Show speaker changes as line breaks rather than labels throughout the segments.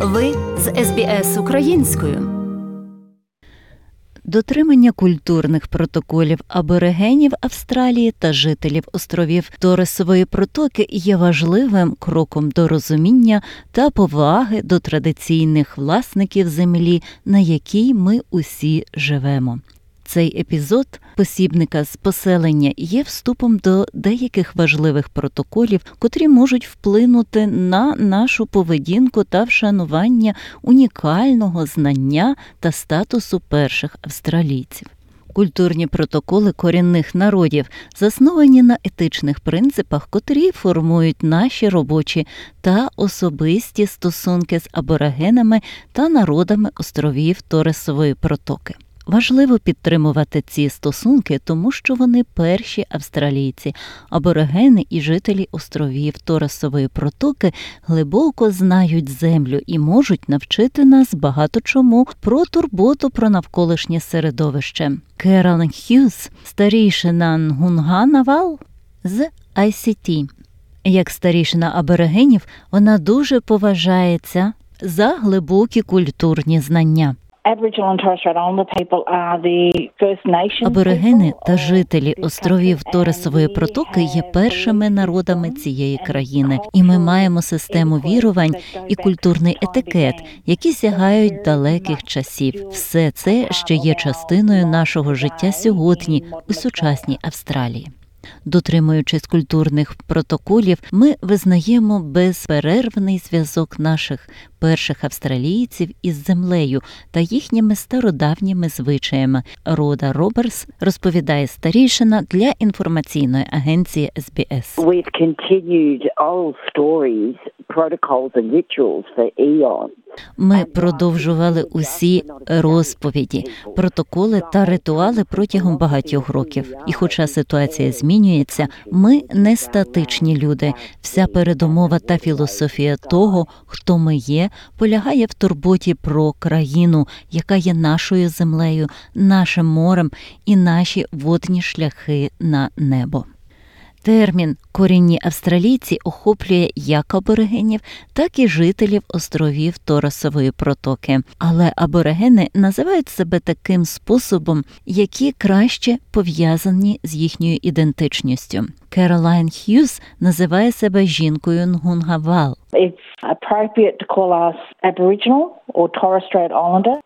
Ви з СБС українською.
Дотримання культурних протоколів аборигенів Австралії та жителів островів Торесової протоки є важливим кроком до розуміння та поваги до традиційних власників землі, на якій ми усі живемо. Цей епізод посібника з поселення є вступом до деяких важливих протоколів, котрі можуть вплинути на нашу поведінку та вшанування унікального знання та статусу перших австралійців. Культурні протоколи корінних народів засновані на етичних принципах, котрі формують наші робочі та особисті стосунки з аборигенами та народами островів Торесової протоки. Важливо підтримувати ці стосунки, тому що вони перші австралійці, аборигени і жителі островів Торасової протоки глибоко знають землю і можуть навчити нас багато чому про турботу про навколишнє середовище. Керолен Х'юз, старішина Нгунганавал з ICT. Як старішина аборигенів, вона дуже поважається за глибокі культурні знання. Аборигени та жителі островів Торесової протоки є першими народами цієї країни, і ми маємо систему вірувань і культурний етикет, які сягають далеких часів. Все це ще є частиною нашого життя сьогодні у сучасній Австралії. Дотримуючись культурних протоколів, ми визнаємо безперервний зв'язок наших перших австралійців із землею та їхніми стародавніми звичаями. Рода Роберс розповідає старішина для інформаційної агенції SBS. Ми продовжували усі розповіді, протоколи та ритуали протягом багатьох років. І, хоча ситуація змінюється, ми не статичні люди. Вся передумова та філософія того, хто ми є, полягає в турботі про країну, яка є нашою землею, нашим морем і наші водні шляхи на небо. Термін корінні австралійці охоплює як аборигенів, так і жителів островів Торосової протоки. Але аборигени називають себе таким способом, які краще пов'язані з їхньою ідентичністю. Керолайн Х'юз називає себе жінкою Нгунгавал. It's appropriate to call us Aboriginal or Torres Strait Islander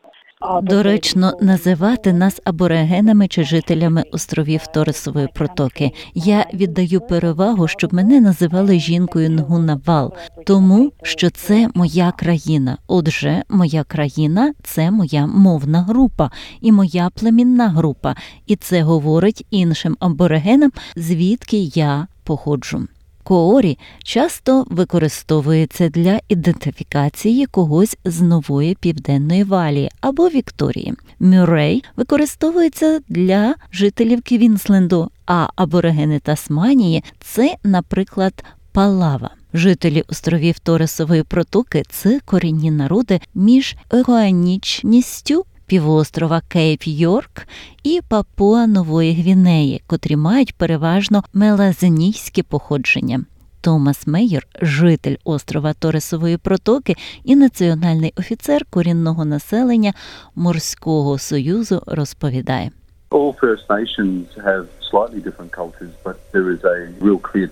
Доречно називати нас аборигенами чи жителями островів Торисової протоки. Я віддаю перевагу, щоб мене називали жінкою Нгунавал, тому що це моя країна. Отже, моя країна це моя мовна група і моя племінна група, і це говорить іншим аборигенам, звідки я походжу. Коорі часто використовується для ідентифікації когось з Нового Південного Валлії або Вікторії. Мурі використовується для жителів Квінсленду, а аборигени Тасманії це, наприклад, Палава. Жителі островів Торесової протоки це корінні народи між еуанічністю півострова Кейп Йорк і Папуа Нової Гвінеї, котрі мають переважно мелазенійське походження. Томас Мейер, житель острова Торесової протоки і національний офіцер корінного населення Морського союзу, розповідає.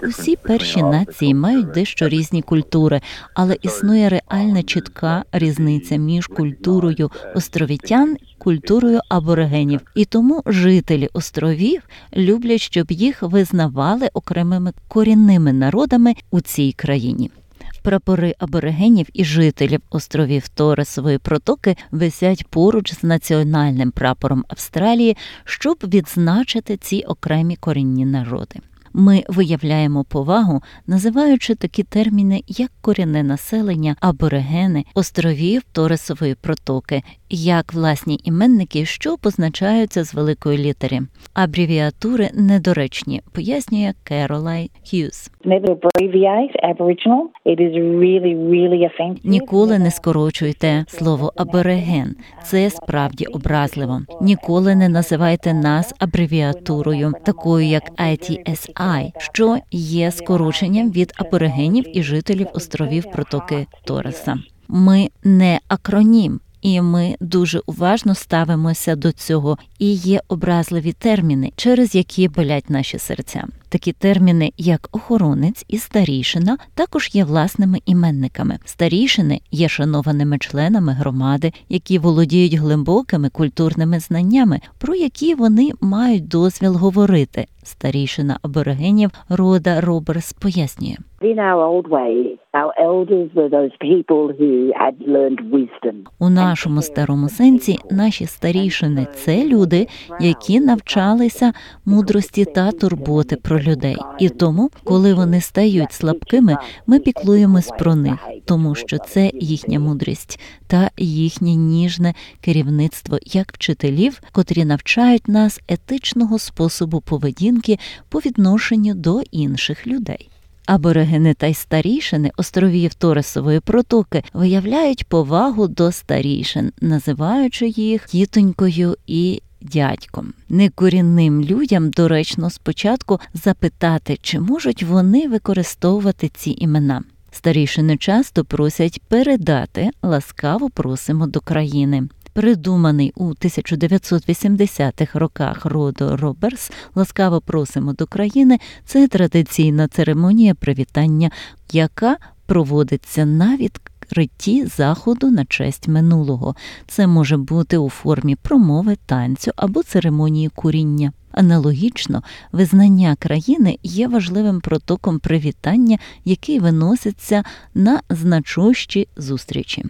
Усі перші нації мають дещо різні культури, але існує реальна чітка різниця між культурою островітян культурою аборигенів, і тому жителі островів люблять, щоб їх визнавали окремими корінними народами у цій країні. Прапори аборигенів і жителів островів Торесової протоки висять поруч з національним прапором Австралії, щоб відзначити ці окремі корінні народи. Ми виявляємо повагу, називаючи такі терміни, як корінне населення, аборигени, островів Торесової протоки, як власні іменники, що позначаються з великої літери. Абревіатури недоречні, пояснює Керолай Х'юз. Ніколи не скорочуйте слово абориген. Це справді образливо. Ніколи не називайте нас абревіатурою, такою як ATSI, що є скороченням від аборигенів і жителів островів протоки Тореса. Ми не акронім. І ми дуже уважно ставимося до цього. І є образливі терміни, через які болять наші серця. Такі терміни, як охоронець і старішина, також є власними іменниками. Старішини є шанованими членами громади, які володіють глибокими культурними знаннями, про які вони мають дозвіл говорити. Старішина аборигенів Рода Роберс пояснює. У нашому старому сенсі наші старішини це люди, які навчалися мудрості та турботи про людей. І тому, коли вони стають слабкими, ми піклуємось про них, тому що це їхня мудрість та їхнє ніжне керівництво як вчителів, котрі навчають нас етичного способу поведінки по відношенню до інших людей. Аборигени та й старішини островів Торесової протоки виявляють повагу до старішин, називаючи їх тітонькою і дядьком. Некорінним людям доречно спочатку запитати, чи можуть вони використовувати ці імена. Старішини часто просять передати ласкаво просимо до країни. Придуманий у 1980-х роках роду Роберс ласкаво просимо до країни. Це традиційна церемонія привітання, яка проводиться на відкритті заходу на честь минулого. Це може бути у формі промови, танцю або церемонії куріння. Аналогічно, визнання країни є важливим протоком привітання, який виноситься на значущі зустрічі.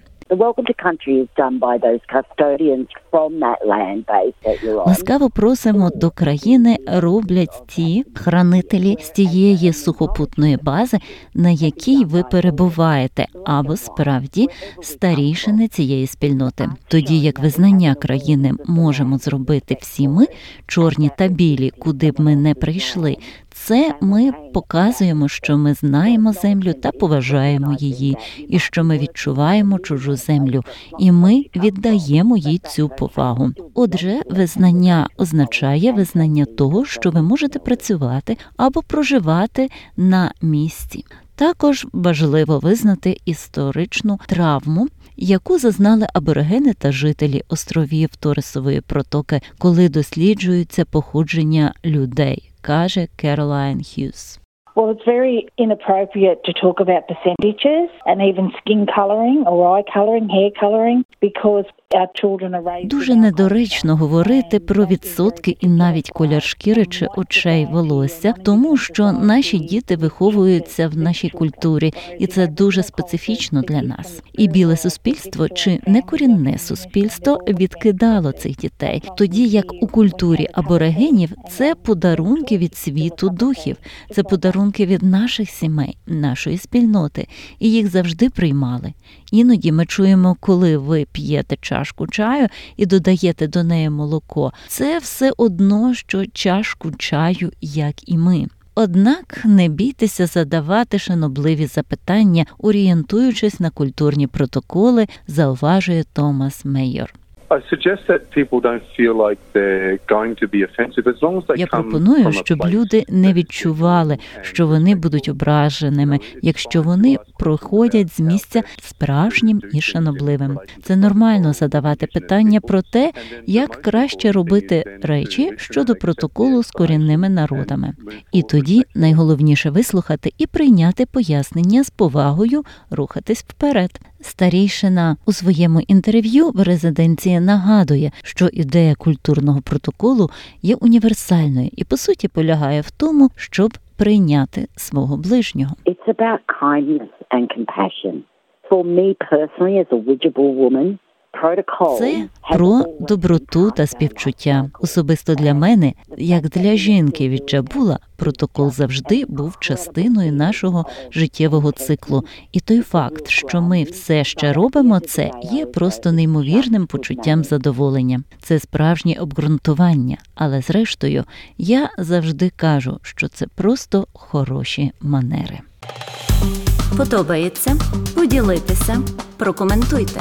Ласкаво просимо до країни роблять ті хранителі з тієї сухопутної бази, на якій ви перебуваєте, або справді старішини цієї спільноти. Тоді як визнання країни можемо зробити всі ми, чорні та білі, куди б ми не прийшли. Це ми показуємо, що ми знаємо землю та поважаємо її, і що ми відчуваємо чужу землю, і ми віддаємо їй цю повагу. Отже, визнання означає визнання того, що ви можете працювати або проживати на місці. Також важливо визнати історичну травму, яку зазнали аборигени та жителі островів Торисової протоки, коли досліджуються походження людей, kaže Caroline Hughes.
Well, it's very inappropriate to talk about percentages and even skin colouring or eye colouring, hair colouring, because
Дуже недоречно говорити про відсотки і навіть колір шкіри чи очей волосся, тому що наші діти виховуються в нашій культурі, і це дуже специфічно для нас. І біле суспільство чи некорінне суспільство відкидало цих дітей, тоді як у культурі аборигенів це подарунки від світу духів, це подарунки від наших сімей, нашої спільноти, і їх завжди приймали. Іноді ми чуємо, коли ви п'єте чашку чаю і додаєте до неї молоко. Це все одно, що чашку чаю, як і ми. Однак не бійтеся задавати шанобливі запитання, орієнтуючись на культурні протоколи, зауважує Томас Мейор.
I suggest that people don't feel like they're going to be offensive as long as they
Я пропоную, щоб люди не відчували, що вони будуть ображеними, якщо вони проходять з місця справжнім і шанобливим. Це нормально задавати питання про те, як краще робити речі щодо протоколу з корінними народами. І тоді найголовніше вислухати і прийняти пояснення з повагою рухатись вперед. Старійшина у своєму інтерв'ю в резиденції нагадує, що ідея культурного протоколу є універсальною і по суті полягає в тому, щоб прийняти свого ближнього.
It's about kindness and compassion. For me personally, as a woman,
Це про доброту та співчуття. Особисто для мене, як для жінки від Джабула, протокол завжди був частиною нашого життєвого циклу. І той факт, що ми все ще робимо це, є просто неймовірним почуттям задоволення. Це справжнє обґрунтування. Але зрештою, я завжди кажу, що це просто хороші манери.
Подобається? Поділитися, прокоментуйте.